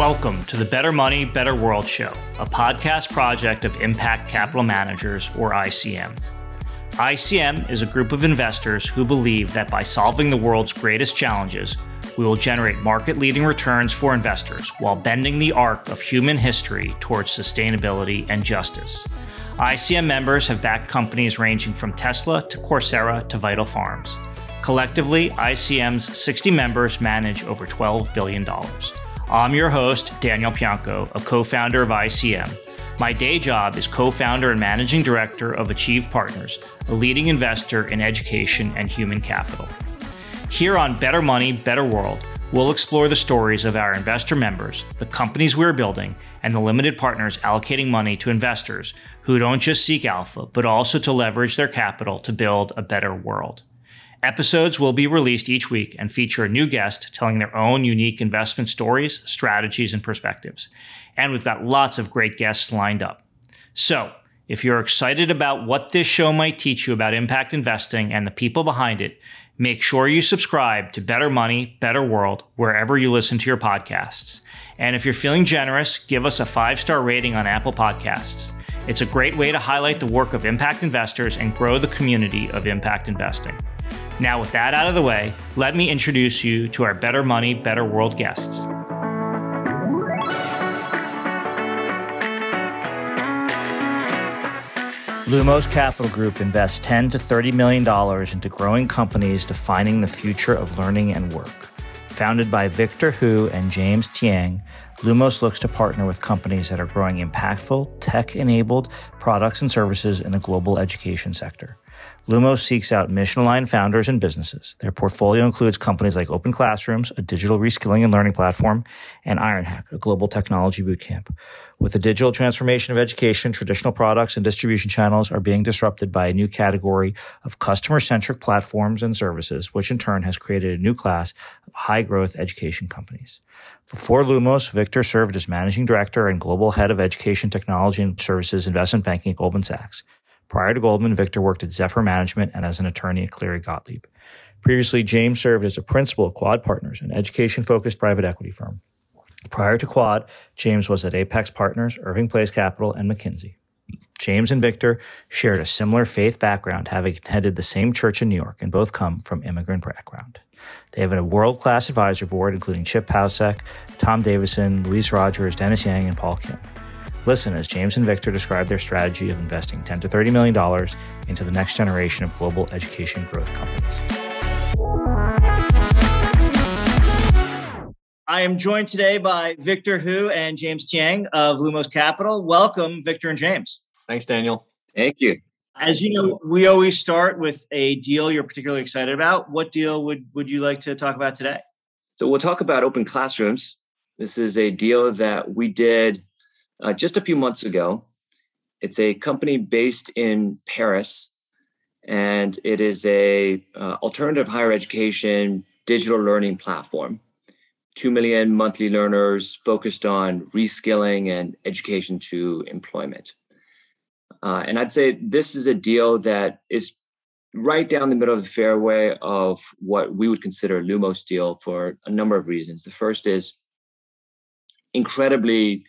Welcome to the Better Money, Better World Show, a podcast project of Impact Capital Managers, or ICM. ICM is a group of investors who believe that by solving the world's greatest challenges, we will generate market leading returns for investors while bending the arc of human history towards sustainability and justice. ICM members have backed companies ranging from Tesla to Coursera to Vital Farms. Collectively, ICM's 60 members manage over $12 billion. I'm your host, Daniel Pianko, a co founder of ICM. My day job is co founder and managing director of Achieve Partners, a leading investor in education and human capital. Here on Better Money, Better World, we'll explore the stories of our investor members, the companies we're building, and the limited partners allocating money to investors who don't just seek alpha, but also to leverage their capital to build a better world. Episodes will be released each week and feature a new guest telling their own unique investment stories, strategies, and perspectives. And we've got lots of great guests lined up. So, if you're excited about what this show might teach you about impact investing and the people behind it, make sure you subscribe to Better Money, Better World wherever you listen to your podcasts. And if you're feeling generous, give us a five star rating on Apple Podcasts. It's a great way to highlight the work of impact investors and grow the community of impact investing. Now, with that out of the way, let me introduce you to our Better Money, Better World guests. Lumos Capital Group invests 10 to 30 million dollars into growing companies defining the future of learning and work. Founded by Victor Hu and James Tieng, Lumos looks to partner with companies that are growing impactful, tech-enabled products and services in the global education sector. Lumos seeks out mission aligned founders and businesses. Their portfolio includes companies like Open Classrooms, a digital reskilling and learning platform, and Ironhack, a global technology bootcamp. With the digital transformation of education, traditional products and distribution channels are being disrupted by a new category of customer centric platforms and services, which in turn has created a new class of high growth education companies. Before Lumos, Victor served as managing director and global head of education technology and services investment banking at Goldman Sachs. Prior to Goldman, Victor worked at Zephyr Management and as an attorney at Cleary Gottlieb. Previously, James served as a principal of Quad Partners, an education focused private equity firm. Prior to Quad, James was at Apex Partners, Irving Place Capital, and McKinsey. James and Victor shared a similar faith background, having attended the same church in New York, and both come from immigrant background. They have a world class advisor board, including Chip Paucek, Tom Davidson, Luis Rogers, Dennis Yang, and Paul Kim. Listen as James and Victor describe their strategy of investing 10 to 30 million dollars into the next generation of global education growth companies. I am joined today by Victor Hu and James Tieng of Lumos Capital. Welcome, Victor and James. Thanks, Daniel. Thank you. As you know, we always start with a deal you're particularly excited about. What deal would, would you like to talk about today? So we'll talk about open classrooms. This is a deal that we did uh, just a few months ago. It's a company based in Paris, and it is a uh, alternative higher education digital learning platform. Two million monthly learners focused on reskilling and education to employment. Uh, and I'd say this is a deal that is right down the middle of the fairway of what we would consider a Lumos deal for a number of reasons. The first is incredibly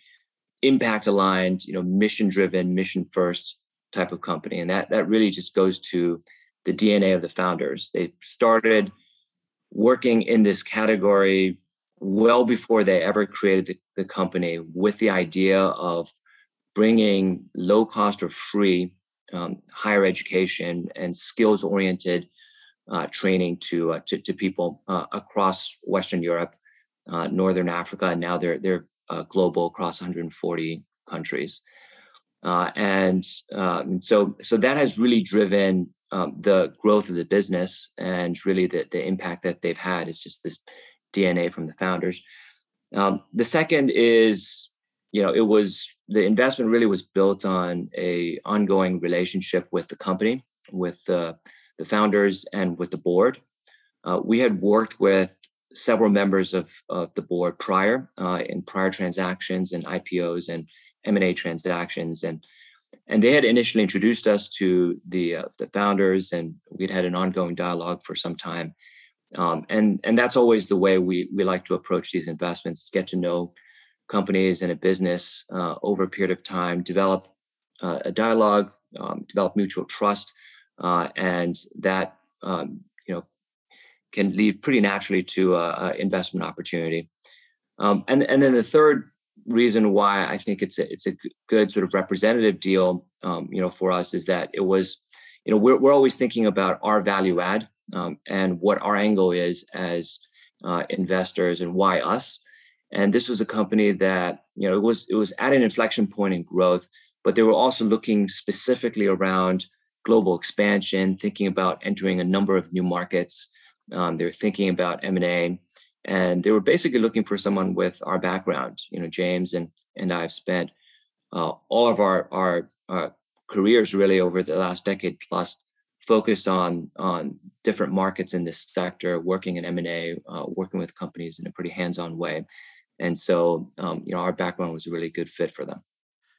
impact aligned, you know, mission driven, mission first type of company. And that that really just goes to the DNA of the founders. They started working in this category well before they ever created the, the company with the idea of bringing low cost or free um, higher education and skills oriented uh, training to, uh, to, to people uh, across Western Europe, uh, Northern Africa, and now they're they're global across 140 countries. Uh, and, um, so, so that has really driven um, the growth of the business and really the, the impact that they've had is just this DNA from the founders. Um, the second is, you know, it was the investment really was built on a ongoing relationship with the company, with uh, the founders, and with the board. Uh, we had worked with several members of, of the board prior uh, in prior transactions and IPOs and M&A transactions. And, and they had initially introduced us to the, uh, the founders and we'd had an ongoing dialogue for some time. Um, and, and that's always the way we, we like to approach these investments, get to know companies and a business uh, over a period of time, develop uh, a dialogue, um, develop mutual trust, uh, and that um, can lead pretty naturally to an investment opportunity. Um, and and then the third reason why I think it's a it's a good sort of representative deal, um, you know, for us is that it was, you know, we're we're always thinking about our value add um, and what our angle is as uh, investors and why us. And this was a company that you know it was it was at an inflection point in growth, but they were also looking specifically around global expansion, thinking about entering a number of new markets. Um, they were thinking about M and A, and they were basically looking for someone with our background. You know, James and and I have spent uh, all of our our uh, careers really over the last decade plus focused on on different markets in this sector, working in M and A, uh, working with companies in a pretty hands-on way, and so um, you know our background was a really good fit for them.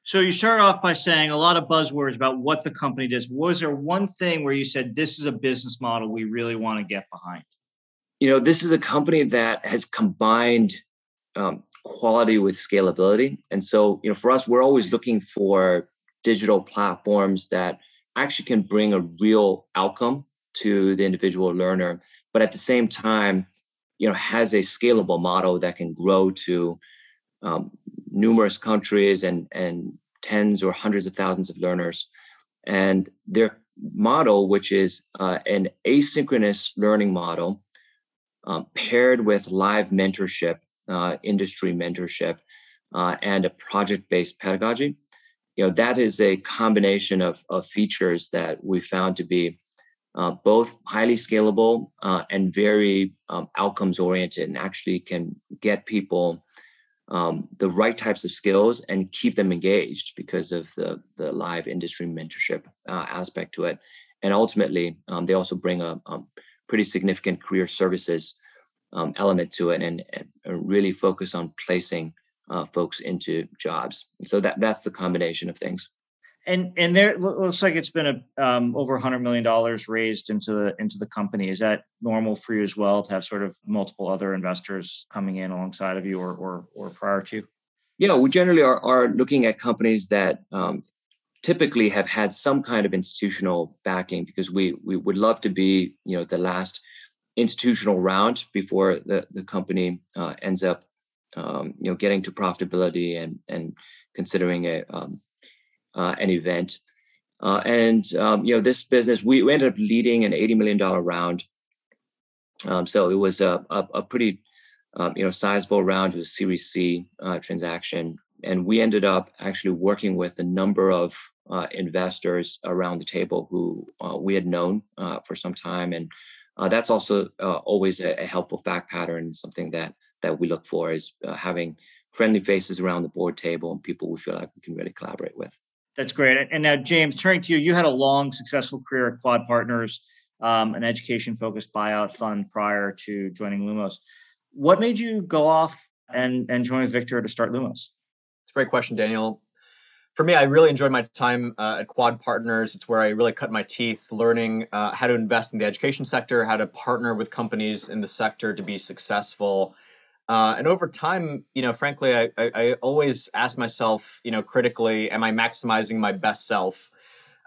So you started off by saying a lot of buzzwords about what the company does. Was there one thing where you said this is a business model we really want to get behind? you know, this is a company that has combined um, quality with scalability. And so, you know, for us, we're always looking for digital platforms that actually can bring a real outcome to the individual learner, but at the same time, you know, has a scalable model that can grow to um, numerous countries and and tens or hundreds of thousands of learners. And their model, which is uh, an asynchronous learning model, um, paired with live mentorship, uh, industry mentorship, uh, and a project-based pedagogy, you know that is a combination of, of features that we found to be uh, both highly scalable uh, and very um, outcomes oriented, and actually can get people um, the right types of skills and keep them engaged because of the the live industry mentorship uh, aspect to it. And ultimately, um, they also bring a, pretty significant career services um, element to it and, and, really focus on placing uh, folks into jobs. So that that's the combination of things. And and there looks like it's been a um, over hundred million dollars raised into the into the company. Is that normal for you as well to have sort of multiple other investors coming in alongside of you or or, or prior to? You? Yeah, we generally are, are looking at companies that um, typically have had some kind of institutional backing because we we would love to be you know the last institutional round before the the company uh, ends up um, you know getting to profitability and and considering a um, uh, an event. Uh, and um, you know this business we, we, ended up leading an 80 million dollar round. Um, so it was a a, a pretty um, you know sizable round. It was a Series C uh, transaction, and we ended up actually working with a number of uh, investors around the table who uh, we had known uh, for some time, and that's also always a, a, helpful fact pattern, something that that we look for is having friendly faces around the board table and people we feel like we can really collaborate with. That's great. And now, James, turning to you, you had a long, successful career at Quad Partners, um, an education-focused buyout fund prior to joining Lumos. What made you go off and and join Victor to start Lumos? It's a great question, Daniel for me, I really enjoyed my time uh, at Quad Partners. It's where I really cut my teeth learning uh, how to invest in the education sector, how to partner with companies in the sector to be successful. Uh, and over time, you know, frankly, I, I, I, always ask myself, you know, critically, am I maximizing my best self?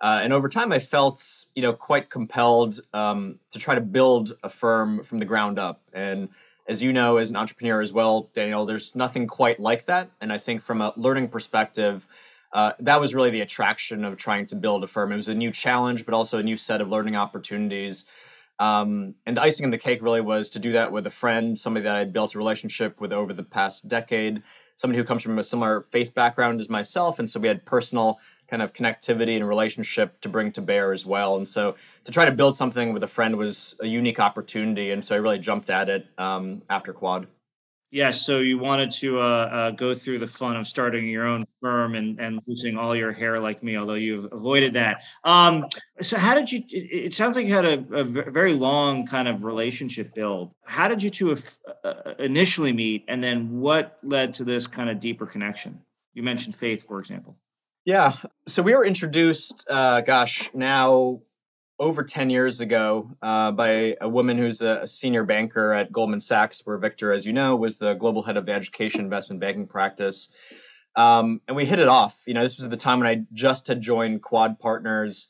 Uh, and over time, I felt, you know, quite compelled um, to try to build a firm from the ground up. And as you know, as an entrepreneur as well, Daniel, there's nothing quite like that. And I think from a learning perspective, uh, that was really the attraction of trying to build a firm. It was a new challenge, but also a new set of learning opportunities. Um, and the icing on the cake really was to do that with a friend, somebody that I'd built a relationship with over the past decade, somebody who comes from a similar faith background as myself. And so we had personal kind of connectivity and relationship to bring to bear as well. And so to try to build something with a friend was a unique opportunity. And so I really jumped at it um, after Quad. Yes, so you wanted to uh, uh, go through the fun of starting your own firm and, and losing all your hair like me, although you've avoided that. Um, so, how did you? It, it sounds like you had a, a, very long kind of relationship build. How did you two uh, initially meet, and then what led to this kind of deeper connection? You mentioned faith, for example. Yeah, so we were introduced. Uh, gosh, now over 10 years ago uh, by a woman who's a, senior banker at Goldman Sachs, where Victor, as you know, was the global head of the education investment banking practice. Um, and we hit it off. You know, this was the time when I just had joined Quad Partners.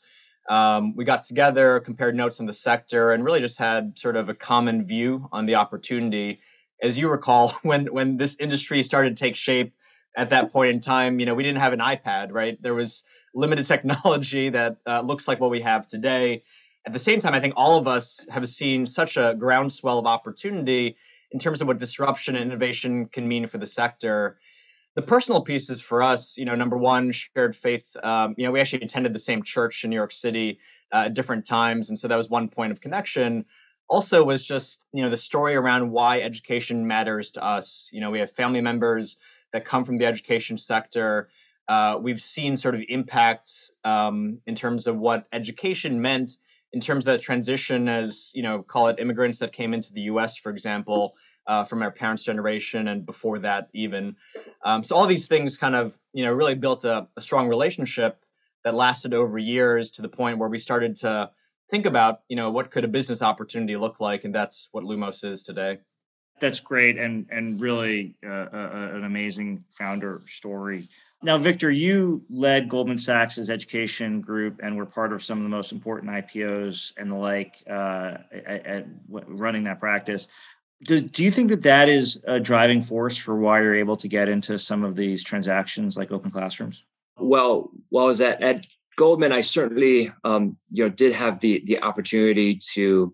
Um, we got together, compared notes on the sector, and really just had sort of a common view on the opportunity. As you recall, when when this industry started to take shape at that point in time, you know, we didn't have an iPad, right? There was limited technology that uh, looks like what we have today. At the same time, I think all of us have seen such a groundswell of opportunity in terms of what disruption and innovation can mean for the sector the personal pieces for us, you know, number one, shared faith. Um, you know, we actually attended the same church in New York City uh, at different times, and so that was one point of connection. Also, was just you know the story around why education matters to us. You know, we have family members that come from the education sector. Uh, we've seen sort of impacts um, in terms of what education meant in terms of that transition as you know call it immigrants that came into the us for example uh, from our parents' generation and before that even. Um, so all these things kind of you know really built a, a, strong relationship that lasted over years to the point where we started to think about you know what could a business opportunity look like, and that's what Lumos is today. That's great and and really uh, uh, uh an amazing founder story. Now, Victor, you led Goldman Sachs' education group and were part of some of the most important IPOs and the like uh, at, at running that practice do, do you think that that is a driving force for why you're able to get into some of these transactions like open classrooms? Well, while I was at, at Goldman, I certainly um, you know did have the the opportunity to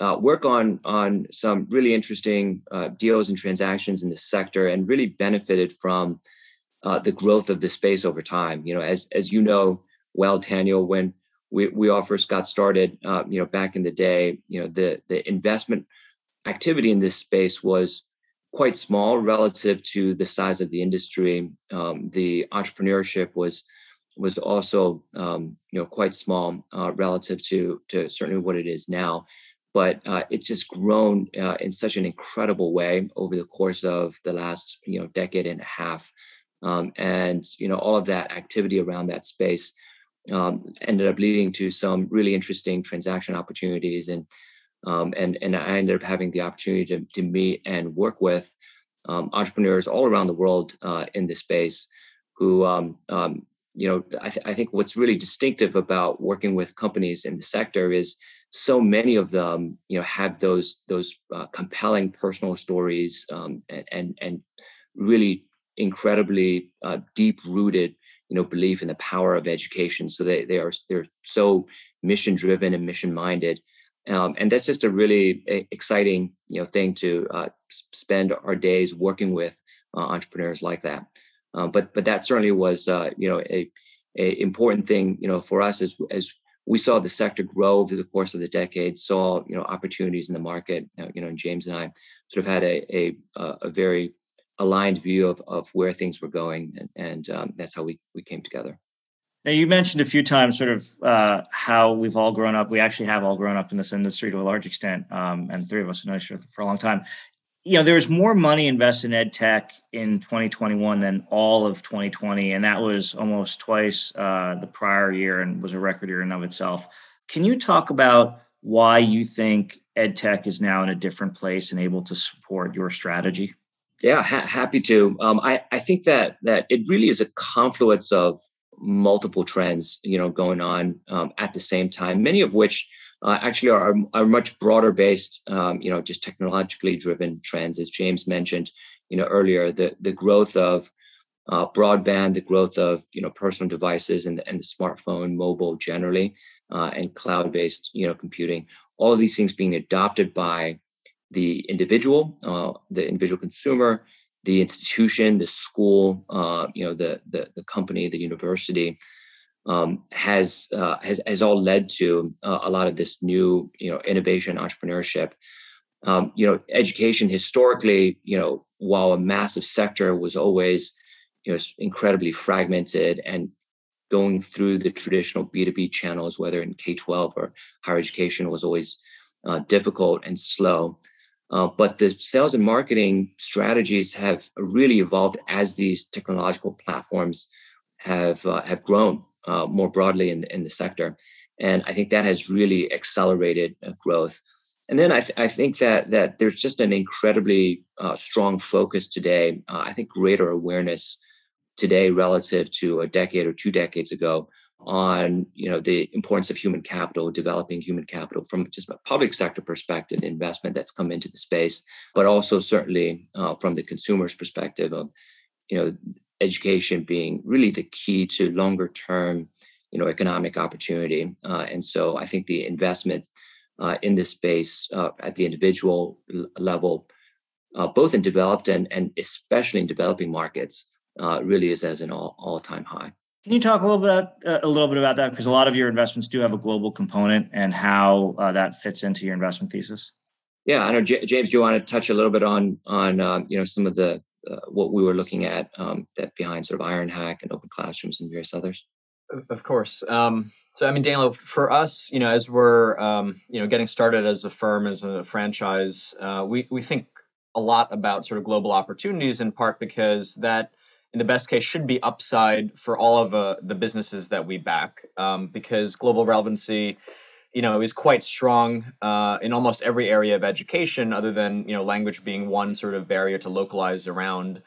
uh, work on on some really interesting uh, deals and transactions in the sector, and really benefited from uh, the growth of the space over time. You know, as as you know well, Daniel, when we we all first got started, uh, you know, back in the day, you know, the the investment activity in this space was quite small relative to the size of the industry. Um, the entrepreneurship was was also um, you know quite small uh, relative to to certainly what it is now. But uh, it's just grown uh, in such an incredible way over the course of the last you know decade and a half, um, and you know all of that activity around that space um, ended up leading to some really interesting transaction opportunities and um, and, and I ended up having the opportunity to, to meet and work with um, entrepreneurs all around the world uh, in this space who, um, um, you know, I, th- I, think what's really distinctive about working with companies in the sector is so many of them, you know, have those those uh, compelling personal stories and, and, and really incredibly uh, deep rooted, you know, belief in the power of education. So they they are they're so mission driven and mission minded um, and that's just a really exciting, you know, thing to uh, spend our days working with uh, entrepreneurs like that. Um, but but that certainly was, uh, you know, a, a important thing, you know, for us as as we saw the sector grow over the course of the decade, saw you know opportunities in the market. Uh, you know, and James and I sort of had a a, a very aligned view of, of where things were going, and, and um, that's how we we came together. Now, you mentioned a few times sort of uh, how we've all grown up. We actually have all grown up in this industry to a large extent, um, and three of us have known each other for a long time. You know, there was more money invested in ed tech in 2021 than all of 2020, and that was almost twice uh, the prior year, and was a record year in of itself. Can you talk about why you think ed tech is now in a different place and able to support your strategy? Yeah, ha- happy to. Um, I, I think that that it really is a confluence of multiple trends, you know, going on um, at the same time. Many of which uh, actually are, are much broader based, um, you know, just technologically driven trends, as James mentioned, you know, earlier. The the growth of uh, broadband, the growth of you know personal devices and and the smartphone, mobile generally, uh, and cloud based, you know, computing. All of these things being adopted by the individual, uh, the individual consumer, the institution, the school, uh, you know, the, the, the company, the university, um, has uh, has has all led to uh, a lot of this new, you know, innovation, entrepreneurship. Um, you know, education historically, you know, while a massive sector was always, you know, incredibly fragmented and going through the traditional B2B channels, whether in K 12 or higher education, was always uh, difficult and slow. Uh, but the sales and marketing strategies have really evolved as these technological platforms have uh, have grown uh, more broadly in, in the sector. and I think that has really accelerated uh, growth. And then I, th- I think that that there's just an incredibly uh, strong focus today. Uh, I think greater awareness today relative to a decade or two decades ago on you know the importance of human capital developing human capital from just a public sector perspective the investment that's come into the space but also certainly uh, from the consumer's perspective of you know education being really the key to longer term you know economic opportunity. Uh, and so i think the investment uh, in this space uh, at the individual level uh, both in developed and, and especially in developing markets uh, really is as an all, all-time high can you talk a little bit uh, a little bit about that because a lot of your investments do have a global component and how uh, that fits into your investment thesis? Yeah, I know J- James. Do you want to touch a little bit on on um, you know some of the uh, what we were looking at um, that behind sort of IronHack and Open Classrooms and various others? Of course. Um, so I mean, Daniel, for us, you know, as we're um, you know getting started as a firm as a franchise, uh, we we think a lot about sort of global opportunities in part because that in the best case should be upside for all of uh, the businesses that we back um, because global relevancy you know is quite strong uh, in almost every area of education other than you know language being one sort of barrier to localize around.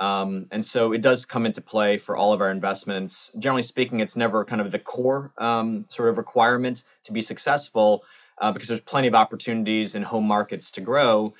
Um, and so it does come into play for all of our investments. Generally speaking it's never kind of the core um, sort of requirement to be successful uh, because there's plenty of opportunities in home markets to grow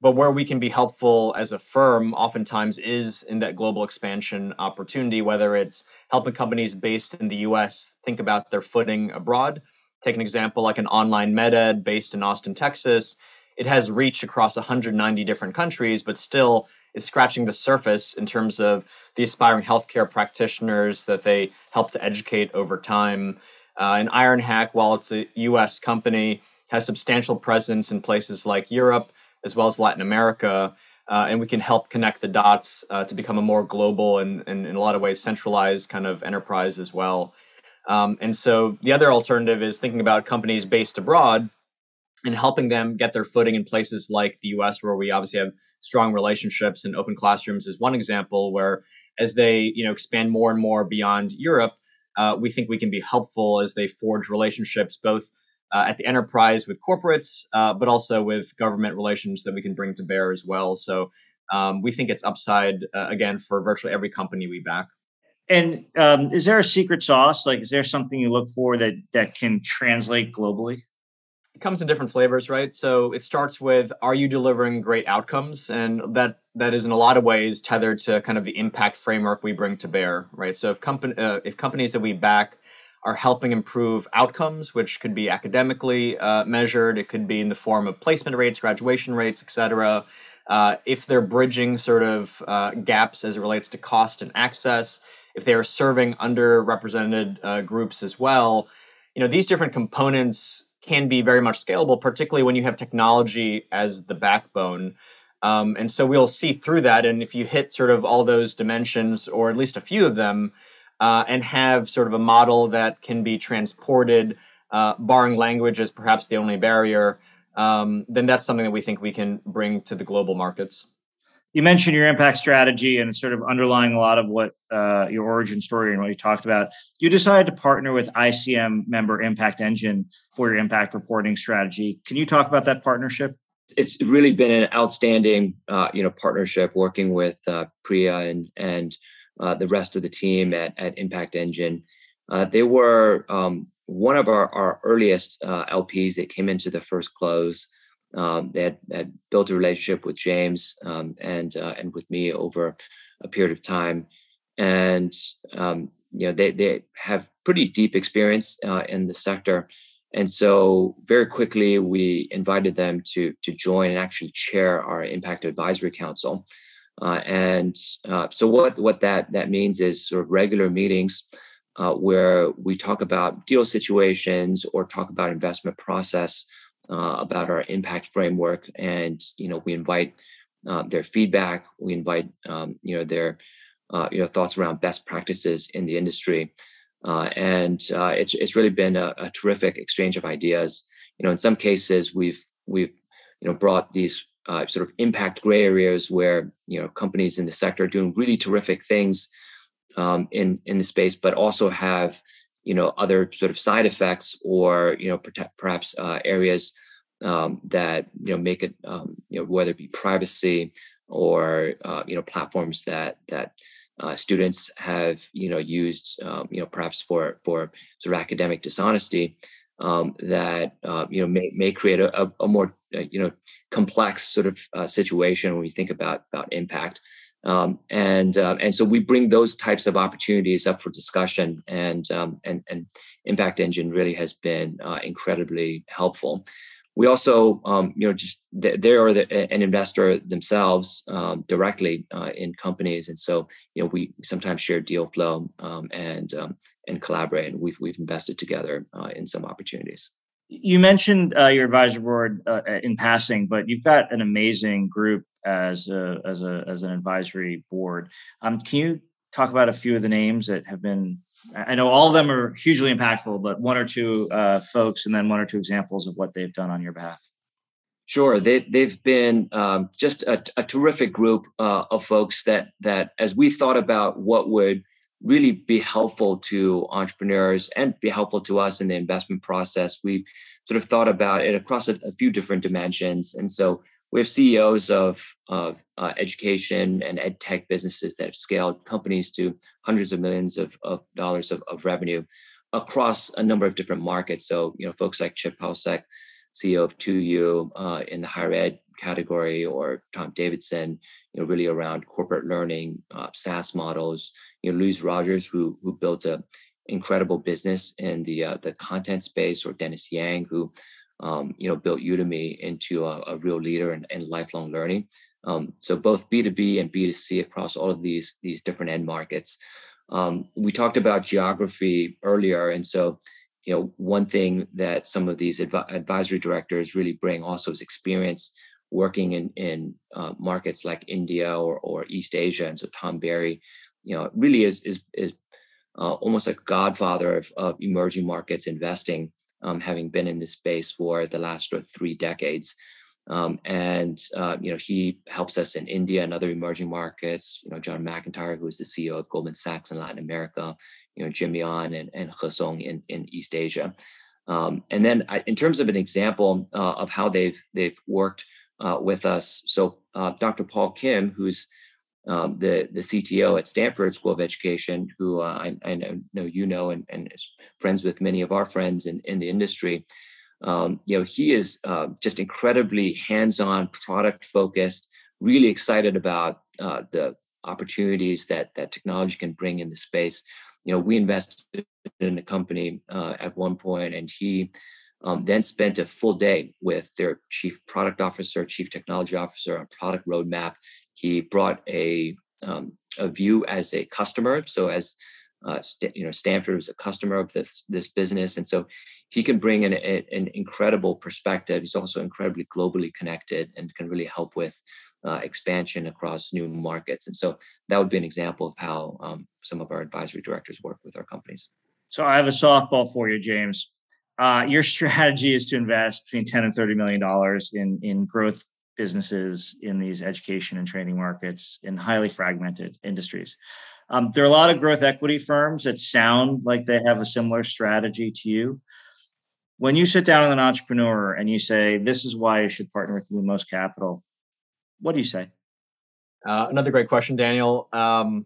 but where we can be helpful as a firm oftentimes is in that global expansion opportunity whether it's helping companies based in the us think about their footing abroad. Take an example like an online med ed based in austin texas. It has reach across 190 different countries but still is scratching the surface in terms of the aspiring healthcare practitioners that they help to educate over time. Uh, and ironhack while it's a us company has substantial presence in places like europe as well as Latin America. Uh, and we can help connect the dots uh, to become a more global and, and, in a lot of ways, centralized kind of enterprise as well. Um, and so the other alternative is thinking about companies based abroad and helping them get their footing in places like the US, where we obviously have strong relationships. And open classrooms is one example where, as they you know expand more and more beyond Europe, uh, we think we can be helpful as they forge relationships both uh, at the enterprise with corporates, uh, but also with government relations that we can bring to bear as well. So um, we think it's upside uh, again for virtually every company we back. And um, is there a secret sauce? Like, is there something you look for that that can translate globally? It comes in different flavors, right? So it starts with are you delivering great outcomes, and that that is in a lot of ways tethered to kind of the impact framework we bring to bear, right? So if company uh, if companies that we back are helping improve outcomes, which could be academically uh, measured. It could be in the form of placement rates, graduation rates, et cetera. Uh, if they're bridging sort of uh, gaps as it relates to cost and access, if they are serving underrepresented uh, groups as well, you know these different components can be very much scalable, particularly when you have technology as the backbone. Um, and so we'll see through that. And if you hit sort of all those dimensions, or at least a few of them, uh, and have sort of a model that can be transported, uh, barring language as perhaps the only barrier, um, then that's something that we think we can bring to the global markets. You mentioned your impact strategy and sort of underlying a lot of what uh, your origin story and what you talked about. You decided to partner with ICM member Impact Engine for your impact reporting strategy. Can you talk about that partnership? It's really been an outstanding, uh, you know, partnership working with uh, Priya and and uh, the rest of the team at, at Impact Engine. Uh, they were um, one of our, our earliest uh, LPs that came into the first close. Um, they had, had, built a relationship with James um, and uh, and with me over a period of time, and um, you know they they have pretty deep experience uh, in the sector, and so very quickly we invited them to to join and actually chair our Impact Advisory Council. Uh, and uh, so what what that that means is sort of regular meetings uh, where we talk about deal situations or talk about investment process, uh, about our impact framework, and you know we invite uh, their feedback. We invite um, you know their uh, you know thoughts around best practices in the industry, and it's it's really been a, a terrific exchange of ideas. You know, in some cases we've we've you know brought these uh, sort of impact gray areas where you know companies in the sector are doing really terrific things um, in in the space, but also have you know other sort of side effects or you know protect, perhaps uh, areas um, that you know make it um, you know whether it be privacy or uh, you know platforms that that uh, students have you know used um, you know perhaps for for sort of academic dishonesty um, that uh, you know may, may create a, a more you know complex sort of uh, situation when we think about about impact um, and uh, and so we bring those types of opportunities up for discussion and um, and and impact engine really has been uh, incredibly helpful we also, um, you know, just they are the, an investor themselves um, directly uh, in companies, and so you know we sometimes share deal flow um, and um, and collaborate. And we've we've invested together uh, in some opportunities. You mentioned uh, your advisory board uh, in passing, but you've got an amazing group as a as a as an advisory board. Um, can you talk about a few of the names that have been I know all of them are hugely impactful, but one or two uh, folks, and then one or two examples of what they've done on your behalf. Sure, they they've been um, just a, a, terrific group uh, of folks that that as we thought about what would really be helpful to entrepreneurs and be helpful to us in the investment process, we sort of thought about it across a, a few different dimensions, and so we have CEOs of of uh, education and ed tech businesses that have scaled companies to hundreds of millions of, of dollars of, of revenue across a number of different markets. So, you know, folks like Chip Paucek, CEO of 2U uh, in the higher ed category, or Tom Davidson, you know, really around corporate learning, uh, SaaS models. You know, Louise Rogers, who who built a incredible business in the uh, the content space, or Dennis Yang, who um, you know, built Udemy into a, a real leader in, in lifelong learning. Um, so both B2B and B2C across all of these, these different end markets. Um, we talked about geography earlier. And so, you know, one thing that some of these adv- advisory directors really bring also is experience working in, in uh, markets like India or, or East Asia. And so Tom Barry, you know, really is, is, is uh, almost a godfather of, of emerging markets investing um, having been in this space for the last three decades. Um, and uh, you know he helps us in India and other emerging markets. You know John McIntyre, who is the CEO of Goldman Sachs in Latin America. You know Jim Yan and and in in East Asia. Um, and then I, in terms of an example uh, of how they've they've worked uh, with us, so uh, Dr. Paul Kim, who's um, the the CTO at Stanford School of Education, who uh, I, I, know you know and, and is friends with many of our friends in, in the industry. Um, you know, he is uh, just incredibly hands-on, product-focused, really excited about uh, the opportunities that that technology can bring in the space. You know, we invested in a company uh, at one point, and he um, then spent a full day with their chief product officer, chief technology officer on product roadmap he brought a um, a view as a customer. So as uh, st- you know, Stanford was a customer of this this business, and so he can bring an, a, an incredible perspective. He's also incredibly globally connected and can really help with uh, expansion across new markets. And so that would be an example of how um, some of our advisory directors work with our companies. So I have a softball for you, James. Uh, your strategy is to invest between 10 and 30 million dollars in in growth businesses in these education and training markets in highly fragmented industries. Um, there are a lot of growth equity firms that sound like they have a similar strategy to you. When you sit down with an entrepreneur and you say, This is why you should partner with Lumos Capital, what do you say? Uh, another great question, Daniel. Um,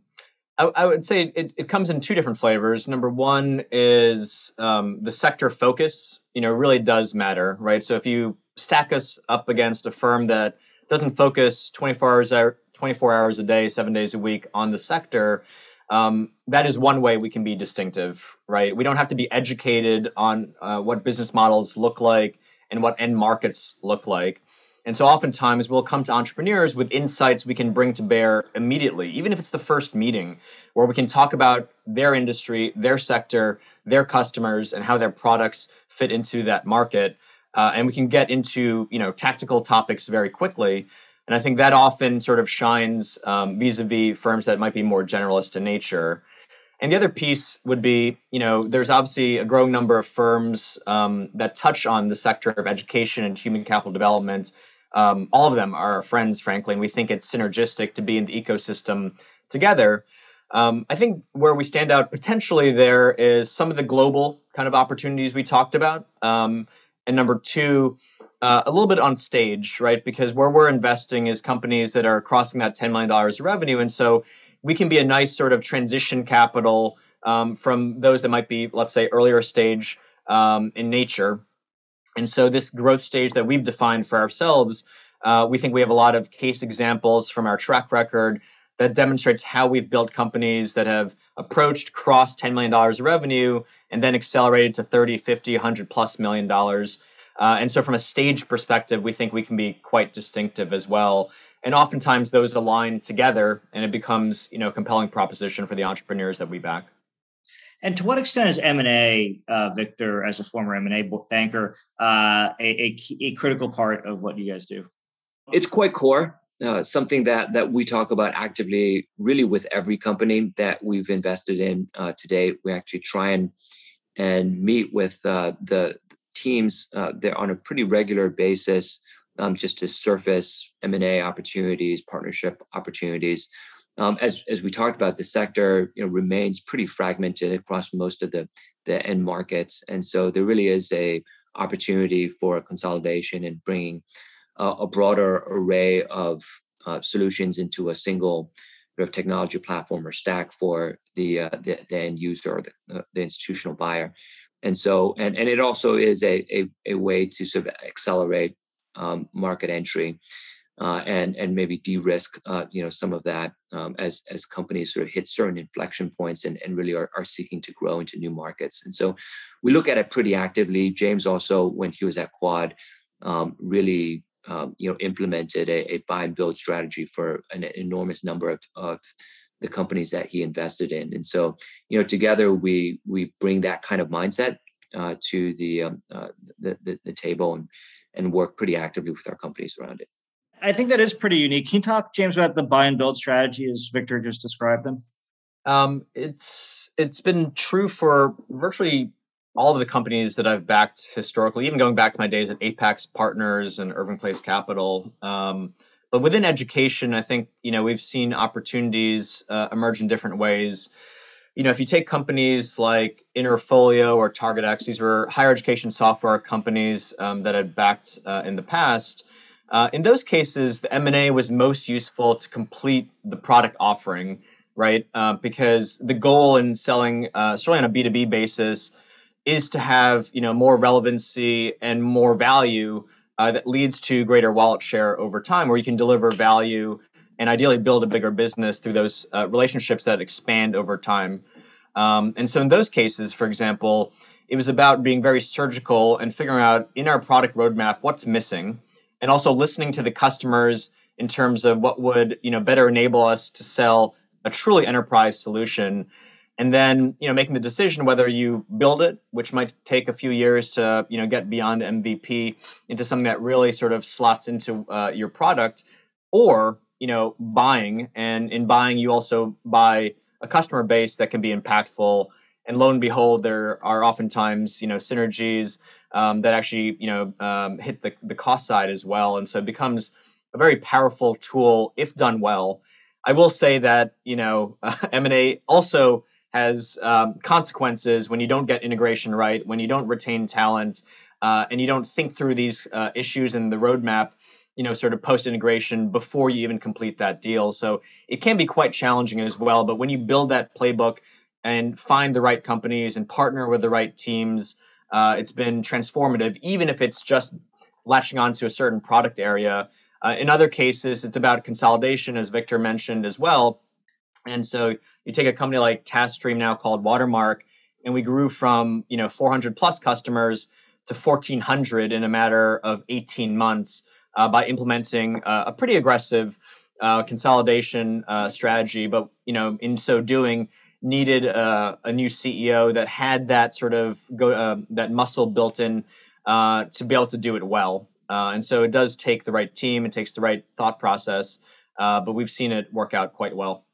I, I, would say it, it comes in two different flavors. Number one is um, the sector focus, you know, really does matter, right? So if you stack us up against a firm that doesn't focus 24 hours 24 hours a day, seven days a week on the sector, um, that is one way we can be distinctive, right? We don't have to be educated on uh, what business models look like and what end markets look like. And so oftentimes we'll come to entrepreneurs with insights we can bring to bear immediately, even if it's the first meeting, where we can talk about their industry, their sector, their customers, and how their products fit into that market uh, and we can get into you know tactical topics very quickly. And I think that often sort of shines um, vis-a-vis firms that might be more generalist in nature. And the other piece would be, you know, there's obviously a growing number of firms um, that touch on the sector of education and human capital development. Um, all of them are our friends, frankly, and we think it's synergistic to be in the ecosystem together. Um, I think where we stand out potentially there is some of the global kind of opportunities we talked about. Um, and number two, uh, a little bit on stage, right? Because where we're investing is companies that are crossing that $10 million of revenue. And so we can be a nice sort of transition capital um, from those that might be, let's say, earlier stage um, in nature. And so this growth stage that we've defined for ourselves, uh, we think we have a lot of case examples from our track record that demonstrates how we've built companies that have approached cross $10 million of revenue and then accelerated to 30 50 100 plus million dollars. Uh, and so from a stage perspective we think we can be quite distinctive as well. And oftentimes those align together and it becomes you know a compelling proposition for the entrepreneurs that we back and to what extent is M&A, uh, Victor, as a former M&A banker, uh, a, a, a, critical part of what you guys do? It's quite core uh, something that that we talk about actively, really with every company that we've invested in uh, today. We actually try and and meet with uh, the teams uh, there on a pretty regular basis, um, just to surface M and A opportunities, partnership opportunities. Um, as as we talked about, the sector you know remains pretty fragmented across most of the the end markets, and so there really is a opportunity for consolidation and bringing uh, a broader array of uh, solutions into a single sort of technology platform or stack for the uh, the, the, end user or the, uh, the, institutional buyer. And so, and, and it also is a, a, a way to sort of accelerate um, market entry and and maybe de-risk uh, you know some of that um, as as companies sort of hit certain inflection points and, and really are, are seeking to grow into new markets. And so we look at it pretty actively. James also, when he was at Quad, um, really um, you know implemented a, a, buy and build strategy for an enormous number of, of the companies that he invested in and so you know together we we bring that kind of mindset uh, to the, um, uh, the, the, the table and and work pretty actively with our companies around it i think that is pretty unique can you talk james about the buy and build strategy as victor just described them um, it's it's been true for virtually all of the companies that I've backed historically, even going back to my days at Apex Partners and Irving Place Capital. Um, but within education, I think you know we've seen opportunities uh, emerge in different ways. You know, if you take companies like Interfolio or TargetX, these were higher education software companies um, that had backed uh, in the past. Uh, in those cases, the M&A was most useful to complete the product offering, right? Uh, because the goal in selling, uh, certainly on a B2B basis, is to have you know more relevancy and more value uh, that leads to greater wallet share over time, where you can deliver value and ideally build a bigger business through those uh, relationships that expand over time. Um, and so in those cases, for example, it was about being very surgical and figuring out in our product roadmap what's missing, and also listening to the customers in terms of what would you know better enable us to sell a truly enterprise solution. And then you know making the decision whether you build it which might take a few years to you know get beyond mvp into something that really sort of slots into uh, your product or you know buying. And in buying you also buy a customer base that can be impactful and lo and behold there are oftentimes you know synergies um, that actually you know um, hit the, the cost side as well and so it becomes a very powerful tool if done well i will say that you know uh, m&a also has um, consequences when you don't get integration right, when you don't retain talent, uh, and you don't think through these uh, issues in the roadmap, you know, sort of post integration before you even complete that deal. So it can be quite challenging as well. But when you build that playbook and find the right companies and partner with the right teams, uh, it's been transformative, even if it's just latching onto a certain product area. Uh, in other cases, it's about consolidation, as Victor mentioned as well and so you take a company like TaskStream now called Watermark, and we grew from you know 400 plus customers to 1,400 in a matter of 18 months uh, by implementing uh, a pretty aggressive uh, consolidation uh, strategy. But you know, in so doing, needed uh, a new CEO that had that sort of go uh, that muscle built in to be able to do it well. and so it does take the right team, it takes the right thought process, but we've seen it work out quite well.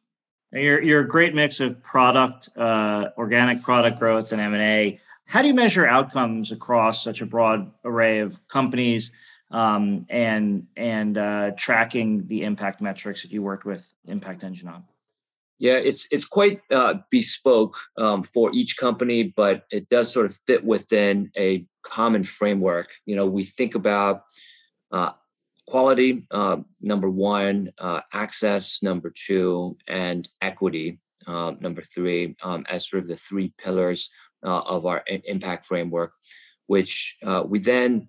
You're you're a great mix of product, uh, organic product growth, and M and A. How do you measure outcomes across such a broad array of companies, um, and and uh, tracking the impact metrics that you worked with Impact Engine on? Yeah, it's it's quite uh, bespoke um, for each company, but it does sort of fit within a common framework. You know, we think about uh, quality, uh, number one, uh, access, number two, and equity, uh, number three, um, as sort of the three pillars uh, of our impact framework, which we then,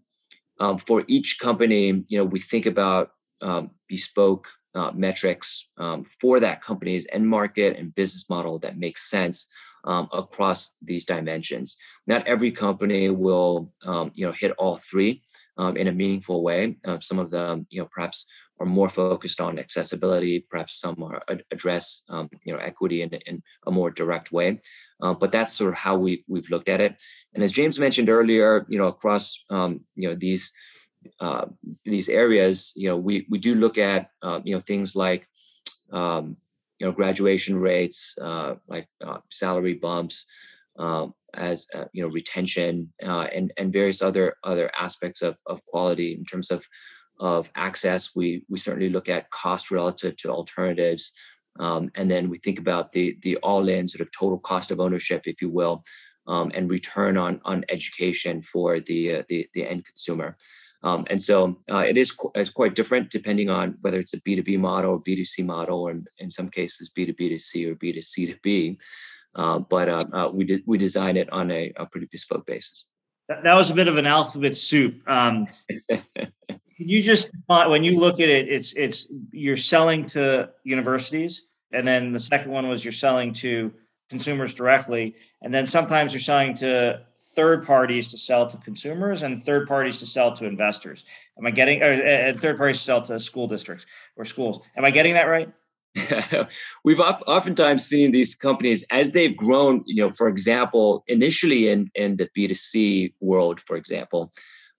um, for each company, you know, we think about um, bespoke uh, metrics um, for that company's end market and business model that makes sense um, across these dimensions. Not every company will, um, you know, hit all three um, in a meaningful way. Uh, some of them, you know, perhaps are more focused on accessibility. Perhaps some are address, um, you know, equity in, in a more direct way. Uh, but that's sort of how we we've looked at it. And as James mentioned earlier, you know, across, um, you know, these uh, these areas, you know, we we do look at uh, you know things like um, you know graduation rates, uh, like uh, salary bumps, um, as uh, you know retention uh, and and various other other aspects of of quality in terms of of access. We we certainly look at cost relative to alternatives. Um, and then we think about the the all-in sort of total cost of ownership, if you will, um, and return on on education for the the, the end consumer. Um, and so uh, it is qu- it's quite different depending on whether it's a B2B model or B2C model, or in, in some cases B2B to C or B2C to B. Uh, but uh, uh, we did we design it on a, a, pretty bespoke basis. That, that was a bit of an alphabet soup. Um, you just when you look at it, it's it's you're selling to universities, and then the second one was you're selling to consumers directly, and then sometimes you're selling to third parties to sell to consumers and third parties to sell to investors. Am I getting, or, and third parties to sell to school districts or schools? Am I getting that right? We've oftentimes seen these companies as they've grown, you know, for example, initially in, in the B2C world, for example,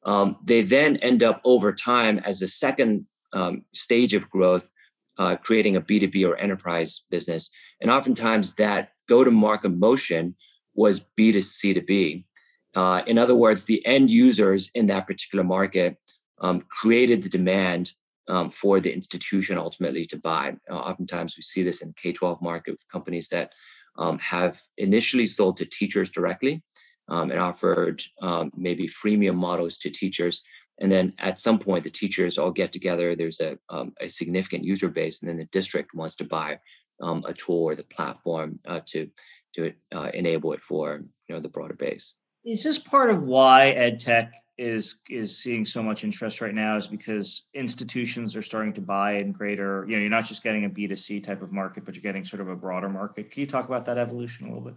um, they then end up over time as a second um, stage of growth, uh, creating a B2B or enterprise business. And oftentimes that go to market motion was B2C to B. Uh, in other words, the end users in that particular market um, created the demand um, for the institution ultimately to buy. Uh, oftentimes, we see this in K 12 market with companies that um, have initially sold to teachers directly um, and offered um, maybe freemium models to teachers. And then at some point, the teachers all get together. There's a, um, a significant user base, and then the district wants to buy a tool or the platform uh, to to uh, enable it for you know the broader base. Is this part of why ed tech is is seeing so much interest right now? Is because institutions are starting to buy in greater. You know, you're not just getting a B 2 C type of market, but you're getting sort of a broader market. Can you talk about that evolution a little bit?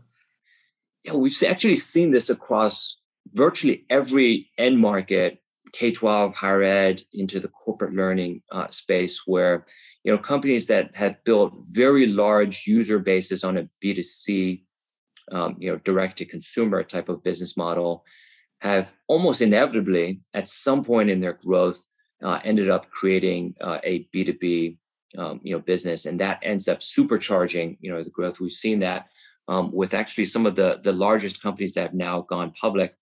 Yeah, we've actually seen this across virtually every end market, K 12, higher ed, into the corporate learning uh, space, where you know companies that have built very large user bases on a B 2 C um, you know, direct to consumer type of business model have almost inevitably at some point in their growth uh, ended up creating uh, a B2B um, you know business and that ends up supercharging you know the growth. We've seen that um, with actually some of the the largest companies that have now gone public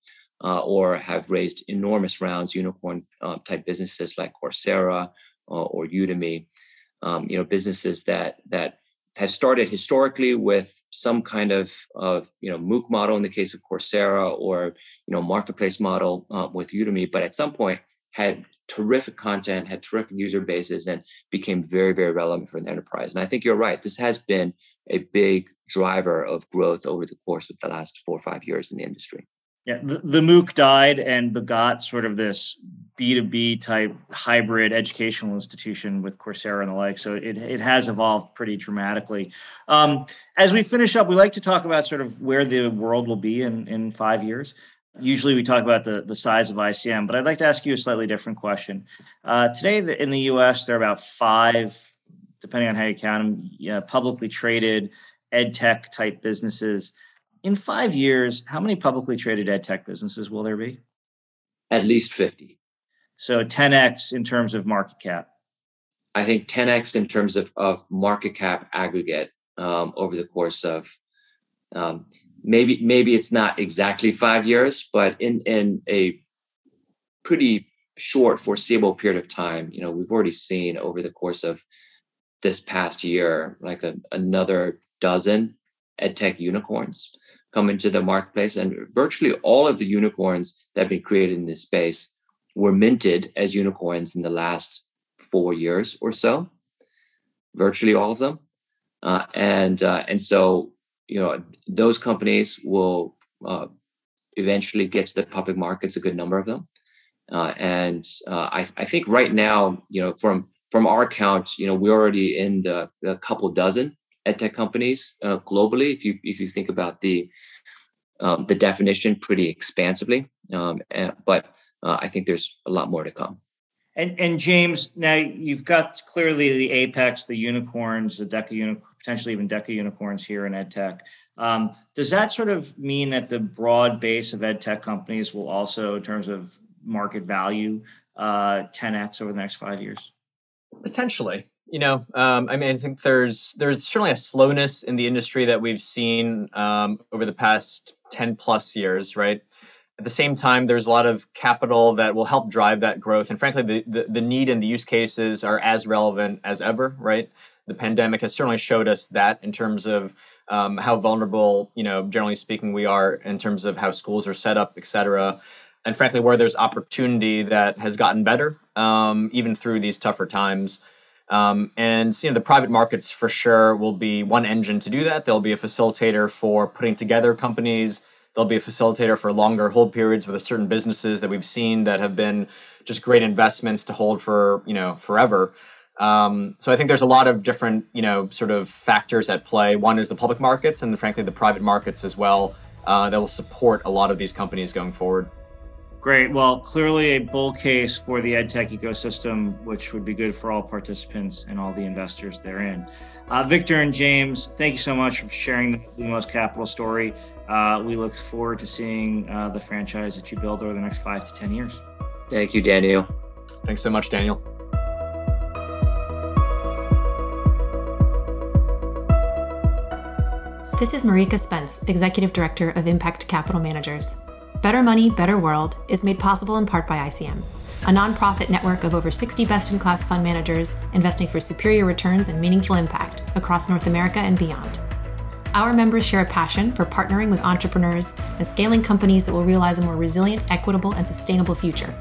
uh, or have raised enormous rounds unicorn uh, type businesses like Coursera uh, or Udemy um, you know businesses that that has started historically with some kind of, of you know MOOC model in the case of Coursera or you know marketplace model uh, with Udemy, but at some point had terrific content, had terrific user bases, and became very very relevant for the enterprise. And I think you're right. This has been a big driver of growth over the course of the last four or five years in the industry. Yeah, the, the MOOC died and begot sort of this B2B type hybrid educational institution with Coursera and the like. So it, it has evolved pretty dramatically. Um, as we finish up, we like to talk about sort of where the world will be in, in five years. Usually we talk about the, the size of ICM, but I'd like to ask you a slightly different question. Uh, today in the US, there are about five, depending on how you count them, publicly traded ed tech type businesses in five years, how many publicly traded ed tech businesses will there be? At least 50. So 10x in terms of market cap. I think 10x in terms of, of market cap aggregate um, over the course of um, maybe maybe it's not exactly five years, but in in a pretty short foreseeable period of time, you know, we've already seen over the course of this past year like a, another dozen ed tech unicorns come into the marketplace, and virtually all of the unicorns that have been created in this space were minted as unicorns in the last four years or so. Virtually all of them, uh, and uh, and so you know those companies will uh, eventually get to the public markets. A good number of them, uh, and uh, I, I think right now, you know, from from our count, you know, we're already in the a couple dozen edtech companies uh, globally. If you if you think about the um, the definition pretty expansively, um, and, but uh, I think there's a lot more to come. And and James, now you've got clearly the apex, the unicorns, the deca unicorn, potentially even deca unicorns here in edtech. Um, does that sort of mean that the broad base of edtech companies will also, in terms of market value, uh, 10x over the next five years? Potentially you know, um, I mean, I think there's there's certainly a slowness in the industry that we've seen um, over the past ten plus years, right? At the same time, there's a lot of capital that will help drive that growth, and frankly, the, the the need and the use cases are as relevant as ever, right? The pandemic has certainly showed us that in terms of um, how vulnerable, you know, generally speaking, we are in terms of how schools are set up, et cetera and frankly, where there's opportunity that has gotten better, um, even through these tougher times. Um, and you know the private markets for sure will be one engine to do that. They'll be a facilitator for putting together companies. They'll be a facilitator for longer hold periods with certain businesses that we've seen that have been just great investments to hold for you know forever. Um, so I think there's a lot of different you know sort of factors at play. One is the public markets, and frankly the private markets as well uh, that will support a lot of these companies going forward. Great. Well, clearly a bull case for the edtech ecosystem, which would be good for all participants and all the investors therein. Uh, Victor and James, thank you so much for sharing the Lumos Capital story. Uh, we look forward to seeing uh, the franchise that you build over the next five to 10 years. Thank you, Daniel. Thanks so much, Daniel. This is Marika Spence, Executive Director of Impact Capital Managers. Better Money, Better World is made possible in part by ICM, a nonprofit network of over 60 best in class fund managers investing for superior returns and meaningful impact across North America and beyond. Our members share a passion for partnering with entrepreneurs and scaling companies that will realize a more resilient, equitable, and sustainable future.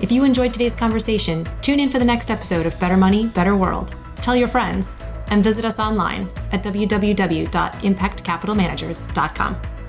If you enjoyed today's conversation, tune in for the next episode of Better Money, Better World. Tell your friends and visit us online at www.impactcapitalmanagers.com.